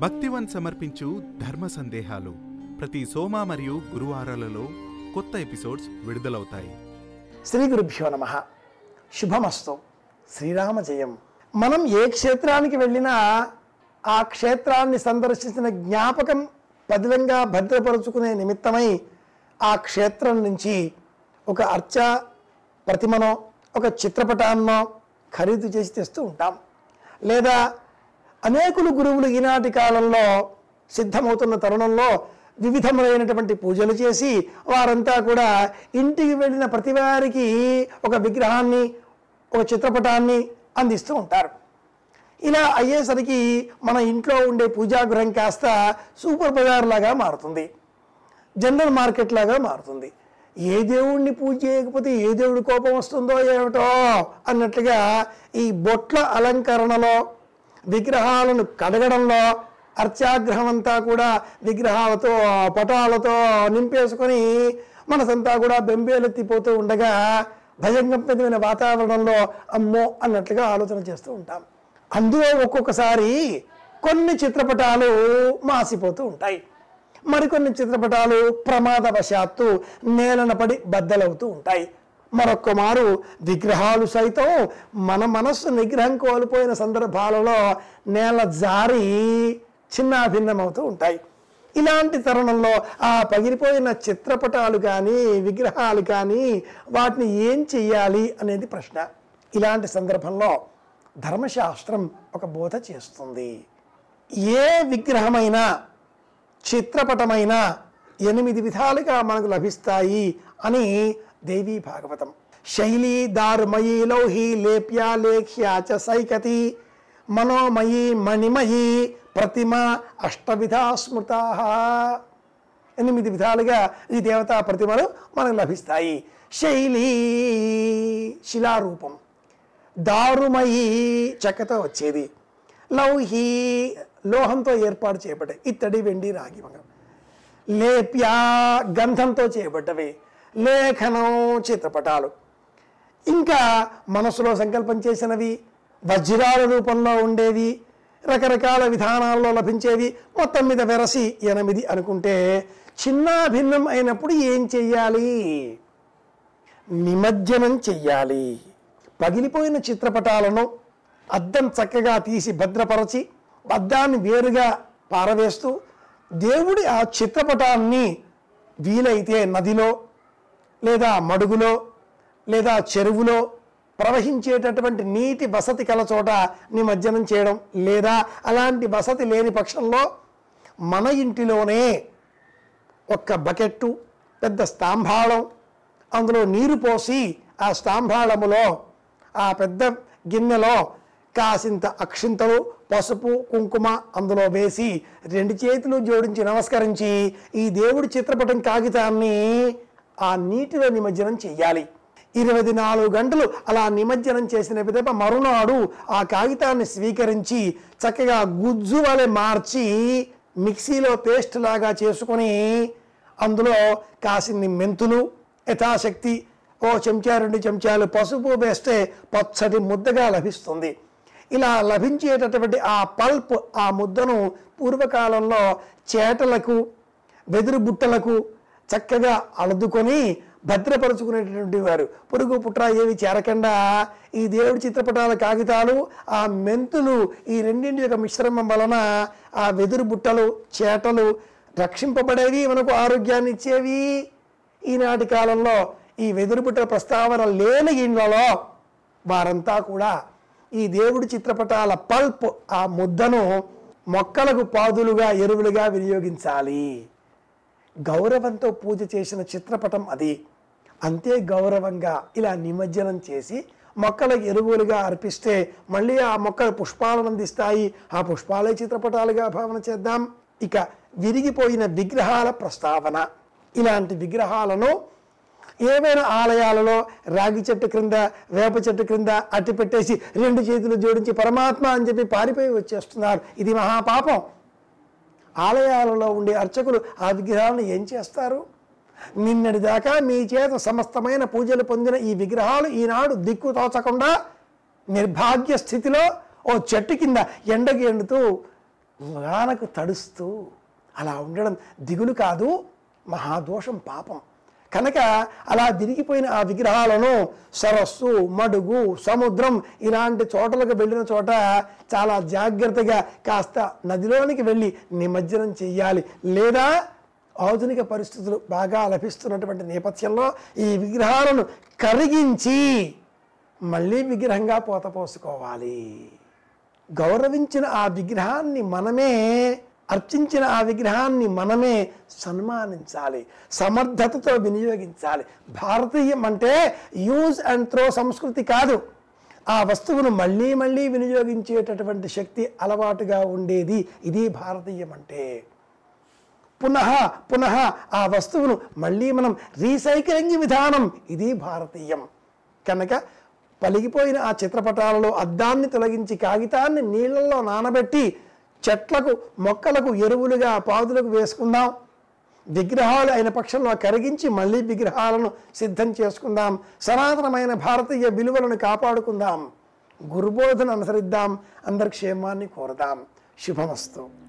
భక్తివన్ సమర్పించు ధర్మ సందేహాలు ప్రతి సోమ మరియు గురువారాలలో కొత్త ఎపిసోడ్స్ విడుదలవుతాయి. శ్రీ గురుభ్యో నమ. శుభమస్తు. శ్రీరామ జయం. మనం ఏ క్షేత్రానికి వెళ్ళినా ఆ క్షేత్రాన్ని సందర్శించిన జ్ఞాపకం పదిలంగా భద్రపరుచుకునే నిమిత్తమై ఆ క్షేత్రం నుంచి ఒక అర్చ ప్రతిమనో ఒక చిత్రపటాన్నో ఖరీదు చేసి తెస్తూ ఉంటాం. లేదా అనేకులు గురువులు ఈనాటి కాలంలో సిద్ధమవుతున్న తరుణంలో వివిధములైనటువంటి పూజలు చేసి వారంతా కూడా ఇంటికి వెళ్ళిన ప్రతి వారికి ఒక విగ్రహాన్ని ఒక చిత్రపటాన్ని అందిస్తూ ఉంటారు. ఇలా అయ్యేసరికి మన ఇంట్లో ఉండే పూజాగృహం కాస్త సూపర్ బజార్ లాగా మారుతుంది. జనరల్ మార్కెట్ లాగా మారుతుంది. ఏ దేవుణ్ణి పూజ చేయకపోతే ఏ దేవుడి కోపం వస్తుందో ఏమిటో అన్నట్లుగా ఈ బొట్ల అలంకరణలో విగ్రహాలను కడగడంలో అర్చాగ్రహం అంతా కూడా విగ్రహాలతో పటాలతో నింపేసుకొని మనసంతా కూడా బెంబేలెత్తిపోతూ ఉండగా భయంకరమైన వాతావరణంలో అమ్మో అన్నట్లుగా ఆలోచన చేస్తూ ఉంటాం. అందులో ఒక్కొక్కసారి కొన్ని చిత్రపటాలు మాసిపోతూ ఉంటాయి. మరికొన్ని చిత్రపటాలు ప్రమాదవశాత్తు నేలన పడి బద్దలవుతూ ఉంటాయి. మరొక్క మారు విగ్రహాలు సైతం మన మనస్సు నిగ్రహం కోల్పోయిన సందర్భాలలో నేల జారి చిన్నాభిన్నమవుతూ ఉంటాయి. ఇలాంటి తరుణంలో ఆ పగిలిపోయిన చిత్రపటాలు కానీ విగ్రహాలు కానీ వాటిని ఏం చెయ్యాలి అనేది ప్రశ్న. ఇలాంటి సందర్భంలో ధర్మశాస్త్రం ఒక బోధ చేస్తుంది. ఏ విగ్రహమైనా చిత్రపటమైన ఎనిమిది విధాలుగా మనకు లభిస్తాయి అని దేవీ భాగవతం. శైలి దారుమయీ లౌహి లేప్యా లేఖ్యా చ సైకతి మనోమయీ మణిమయీ ప్రతిమ అష్టవిధా స్మృతా. ఎనిమిది విధాలుగా ఈ దేవతా ప్రతిమలు మనకు లభిస్తాయి. శైలి శిలారూపం. దారుమయీ చెక్కతో వచ్చేది. లౌహి లోహంతో ఏర్పాటు చేయబడ్డాయి. ఇత్తడి వెండి రాగి వంగం గంధంతో చేయబడ్డవి. లేఖనం చిత్రపటాలు. ఇంకా మనసులో సంకల్పం చేసినవి వజ్రాల రూపంలో ఉండేవి రకరకాల విధానాల్లో లభించేవి మొత్తం మీద వెరసి ఎనిమిది అనుకుంటే చిన్న భిన్నం అయినప్పుడు ఏం చెయ్యాలి? నిమజ్జనం చెయ్యాలి. పగిలిపోయిన చిత్రపటాలను అద్దం చక్కగా తీసి భద్రపరచి అద్దాన్ని వేరుగా పారవేస్తూ దేవుడి ఆ చిత్రపటాన్ని వీలైతే నదిలో లేదా మడుగులో లేదా చెరువులో ప్రవహించేటటువంటి నీటి వసతి కల చోట నిమజ్జనం చేయడం లేదా అలాంటి వసతి లేని పక్షంలో మన ఇంటిలోనే ఒక్క బకెట్టు పెద్ద స్తంభాళం అందులో నీరు పోసి ఆ స్తంభాళములో ఆ పెద్ద గిన్నెలో కాసింత అక్షింతలు పసుపు కుంకుమ అందులో వేసి రెండు చేతులు జోడించి నమస్కరించి ఈ దేవుడి చిత్రపటం కాగితాన్ని ఆ నీటిలో నిమజ్జనం చెయ్యాలి. ఇరవై నాలుగు గంటలు అలా నిమజ్జనం చేసిన విధంగా మరునాడు ఆ కాగితాన్ని స్వీకరించి చక్కగా గుజ్జు వలె మార్చి మిక్సీలో పేస్ట్ లాగా చేసుకొని అందులో కాసిన్ని మెంతులు యథాశక్తి ఓ చెంచా రెండు చెంచాలు పసుపు వేస్తే పచ్చడి ముద్దగా లభిస్తుంది. ఇలా లభించేటటువంటి ఆ పల్ప్ ఆ ముద్దను పూర్వకాలంలో చేటలకు వెదురు బుట్టలకు చక్కగా అలదుకొని భద్రపరుచుకునేటటువంటి వారు. పొరుగు పుట్ర ఏవి చేరకుండా. ఈ దేవుడి చిత్రపటాల కాగితాలు ఆ మెంతులు ఈ రెండింటి యొక్క మిశ్రమం వలన ఆ వెదురు బుట్టలు చేటలు రక్షింపబడేవి మనకు ఆరోగ్యాన్ని ఇచ్చేవి. ఈనాటి కాలంలో ఈ వెదురు బుట్టల ప్రస్తావన లేని ఇండ్లలో వారంతా కూడా ఈ దేవుడి చిత్రపటాల పల్ప్ ఆ ముద్దను మొక్కలకు పాదులుగా ఎరువులుగా వినియోగించాలి. గౌరవంతో పూజ చేసిన చిత్రపటం అది. అంతే గౌరవంగా ఇలా నిమజ్జనం చేసి మొక్కలకు ఎరువులుగా అర్పిస్తే మళ్ళీ ఆ మొక్కలు పుష్పాలను అందిస్తాయి. ఆ పుష్పాలే చిత్రపటాలుగా భావన చేద్దాం. ఇక విరిగిపోయిన విగ్రహాల ప్రస్తావన. ఇలాంటి విగ్రహాలను ఏవైనా ఆలయాలలో రాగి చెట్టు క్రింద వేప చెట్టు క్రింద అట్టి పెట్టేసి రెండు చేతులు జోడించి పరమాత్మ అని చెప్పి పారిపోయి వచ్చేస్తున్నారు. ఇది మహాపాపం. ఆలయాలలో ఉండే అర్చకులు ఆ విగ్రహాలను ఏం చేస్తారు? నిన్నటి దాకా మీ చేత సమస్తమైన పూజలు పొందిన ఈ విగ్రహాలు ఈనాడు దిక్కు తోచకుండా నిర్భాగ్య స్థితిలో ఓ చెట్టు కింద ఎండకి ఎండుతూ వానకు తడుస్తూ అలా ఉండడం దిగులు కాదు మహాదోషం పాపం. కనుక అలా విరిగిపోయిన ఆ విగ్రహాలను సరస్సు మడుగు సముద్రం ఇలాంటి చోటలకు వెళ్ళిన చోట చాలా జాగ్రత్తగా కాస్త నదిలోనికి వెళ్ళి నిమజ్జనం చేయాలి లేదా ఆధునిక పరిస్థితులు బాగా లభిస్తున్నటువంటి నేపథ్యంలో ఈ విగ్రహాలను కరిగించి మళ్ళీ విగ్రహంగా పోత పోసుకోవాలి. గౌరవించిన ఆ విగ్రహాన్ని మనమే అర్చించిన ఆ విగ్రహాన్ని మనమే సన్మానించాలి సమర్థతతో వినియోగించాలి. భారతీయం అంటే యూజ్ అండ్ త్రో సంస్కృతి కాదు. ఆ వస్తువును మళ్ళీ మళ్ళీ వినియోగించేటటువంటి శక్తి అలవాటుగా ఉండేది ఇది భారతీయం అంటే. పునః పునః ఆ వస్తువును మళ్ళీ మనం రీసైక్లింగ్ విధానం ఇది భారతీయం. కనుక పలిగిపోయిన ఆ చిత్రపటాలలో అద్దాన్ని తొలగించి కాగితాన్ని నీళ్ళలో నానబెట్టి చెట్లకు మొక్కలకు ఎరువులుగా పాదులకు వేసుకుందాం. విగ్రహాలు అయిన పక్షంలో కరిగించి మళ్ళీ విగ్రహాలను సిద్ధం చేసుకుందాం. సనాతనమైన భారతీయ విలువలను కాపాడుకుందాం. గురుబోధన అనుసరిద్దాం. అందరి క్షేమాన్ని కోరదాం. శుభమస్తు.